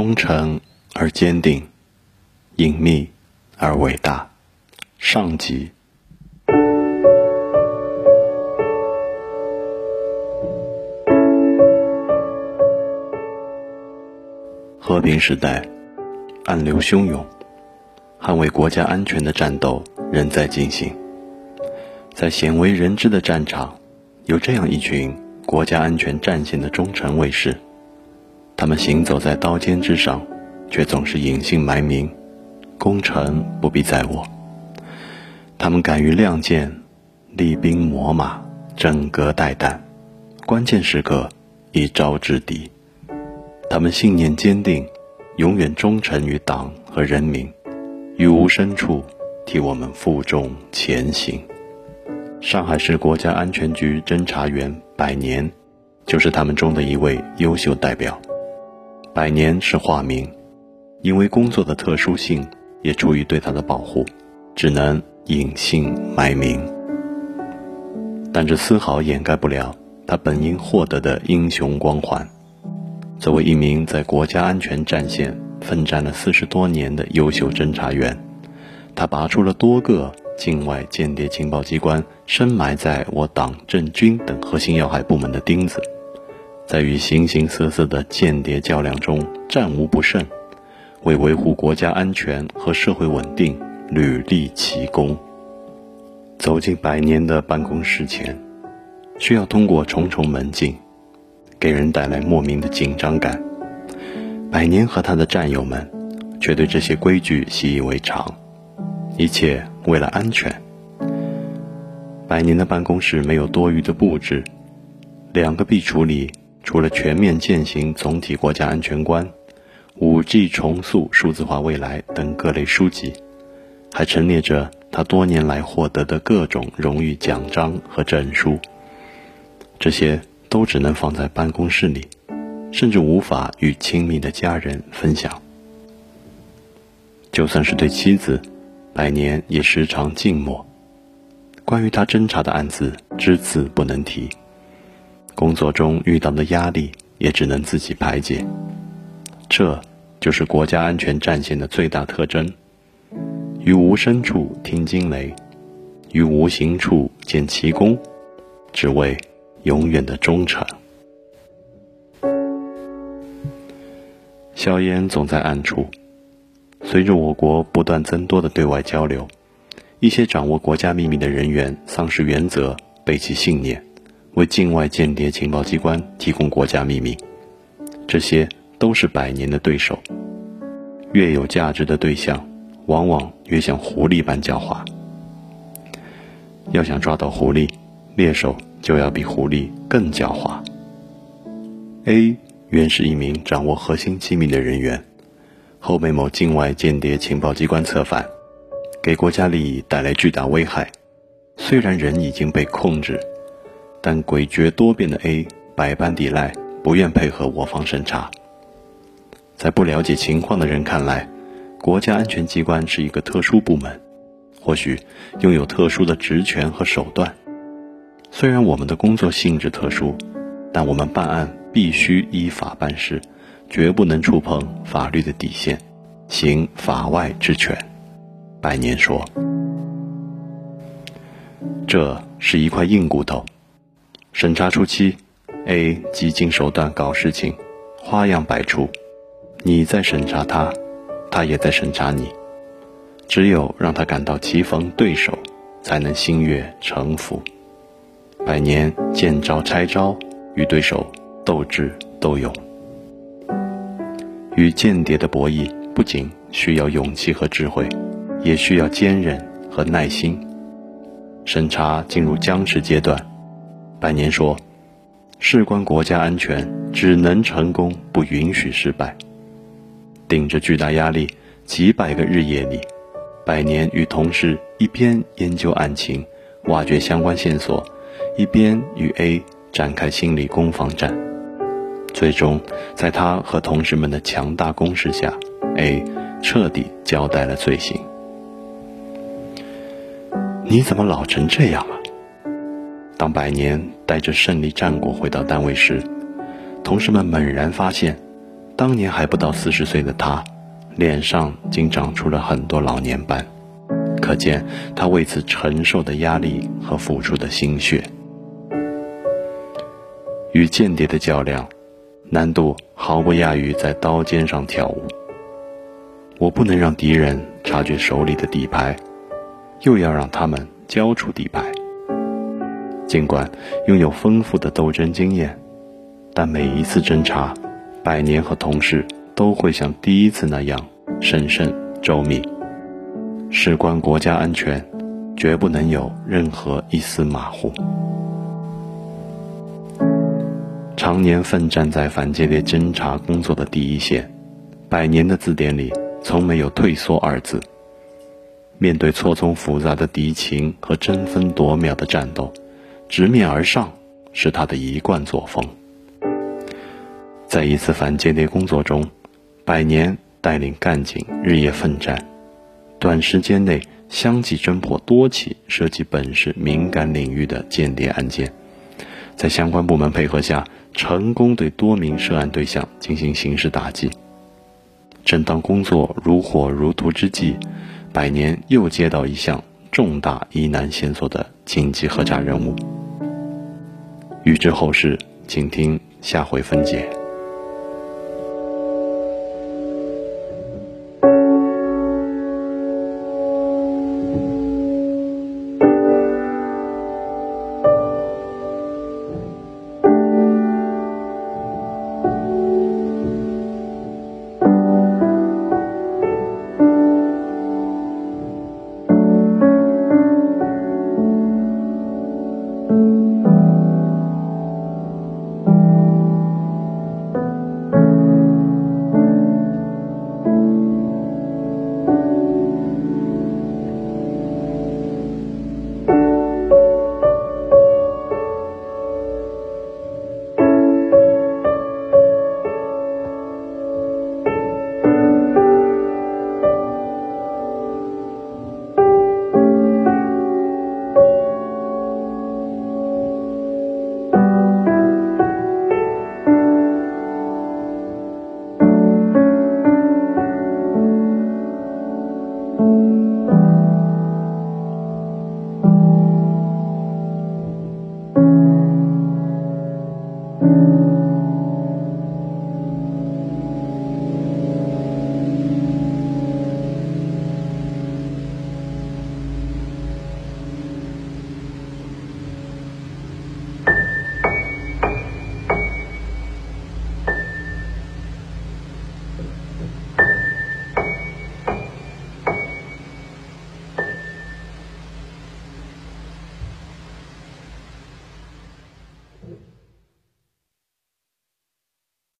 忠诚而坚定，隐秘而伟大。上集。和平时代，暗流汹涌，捍卫国家安全的战斗仍在进行。在鲜为人知的战场，有这样一群国家安全战线的忠诚卫士。他们行走在刀尖之上，却总是隐姓埋名，功成不必在我。他们敢于亮剑，厉兵秣马，枕戈待旦，关键时刻一招制敌。他们信念坚定，永远忠诚于党和人民，于无深处替我们负重前行。上海市国家安全局侦查员百年，就是他们中的一位优秀代表。百年是化名，因为工作的特殊性，也出于对他的保护，只能隐姓埋名。但这丝毫掩盖不了他本应获得的英雄光环。作为一名在国家安全战线奋战了四十多年的优秀侦查员，他拔出了多个境外间谍情报机关深埋在我党政军等核心要害部门的钉子。在与形形色色的间谍较量中战无不胜，为维护国家安全和社会稳定屡立奇功。走进百年的办公室前，需要通过重重门禁，给人带来莫名的紧张感。百年和他的战友们，却对这些规矩习以为常，一切为了安全。百年的办公室没有多余的布置，两个壁橱里。除了全面践行总体国家安全观、五 G 重塑数字化未来等各类书籍，还陈列着他多年来获得的各种荣誉奖章和证书。这些都只能放在办公室里，甚至无法与亲密的家人分享。就算是对妻子，百年也时常静默。关于他侦查的案子，只字不能提。工作中遇到的压力也只能自己排解，这就是国家安全战线的最大特征：于无声处听惊雷，于无形处见奇功，只为永远的忠诚。硝烟总在暗处。随着我国不断增多的对外交流，一些掌握国家秘密的人员丧失原则，背弃信念。为境外间谍情报机关提供国家秘密，这些都是百年的对手。越有价值的对象，往往越像狐狸般狡猾。要想抓到狐狸，猎手就要比狐狸更狡猾。A 原是一名掌握核心机密的人员，后被某境外间谍情报机关策反，给国家利益带来巨大危害。虽然人已经被控制。但诡谲多变的 A 百般抵赖，不愿配合我方审查。在不了解情况的人看来，国家安全机关是一个特殊部门，或许拥有特殊的职权和手段。虽然我们的工作性质特殊，但我们办案必须依法办事，绝不能触碰法律的底线，行法外之权。百年说，这是一块硬骨头。审查初期，A 极尽手段搞事情，花样百出。你在审查他，他也在审查你。只有让他感到棋逢对手，才能心悦诚服。百年见招拆招，与对手斗智斗勇。与间谍的博弈不仅需要勇气和智慧，也需要坚韧和耐心。审查进入僵持阶段。百年说：“事关国家安全，只能成功，不允许失败。”顶着巨大压力，几百个日夜里，百年与同事一边研究案情、挖掘相关线索，一边与 A 展开心理攻防战。最终，在他和同事们的强大攻势下，A 彻底交代了罪行。你怎么老成这样啊？当百年带着胜利战果回到单位时，同事们猛然发现，当年还不到四十岁的他，脸上竟长出了很多老年斑，可见他为此承受的压力和付出的心血。与间谍的较量，难度毫不亚于在刀尖上跳舞。我不能让敌人察觉手里的底牌，又要让他们交出底牌。尽管拥有丰富的斗争经验，但每一次侦查，百年和同事都会像第一次那样审慎周密。事关国家安全，绝不能有任何一丝马虎。常年奋战在反间谍侦查工作的第一线，百年的字典里从没有退缩二字。面对错综复杂的敌情和争分夺秒的战斗，直面而上是他的一贯作风。在一次反间谍工作中，百年带领干警日夜奋战，短时间内相继侦破多起涉及本市敏感领域的间谍案件，在相关部门配合下。成功对多名涉案对象进行刑事打击。正当工作如火如荼之际，百年又接到一项重大疑难线索的紧急核查任务。欲知后事，请听下回分解。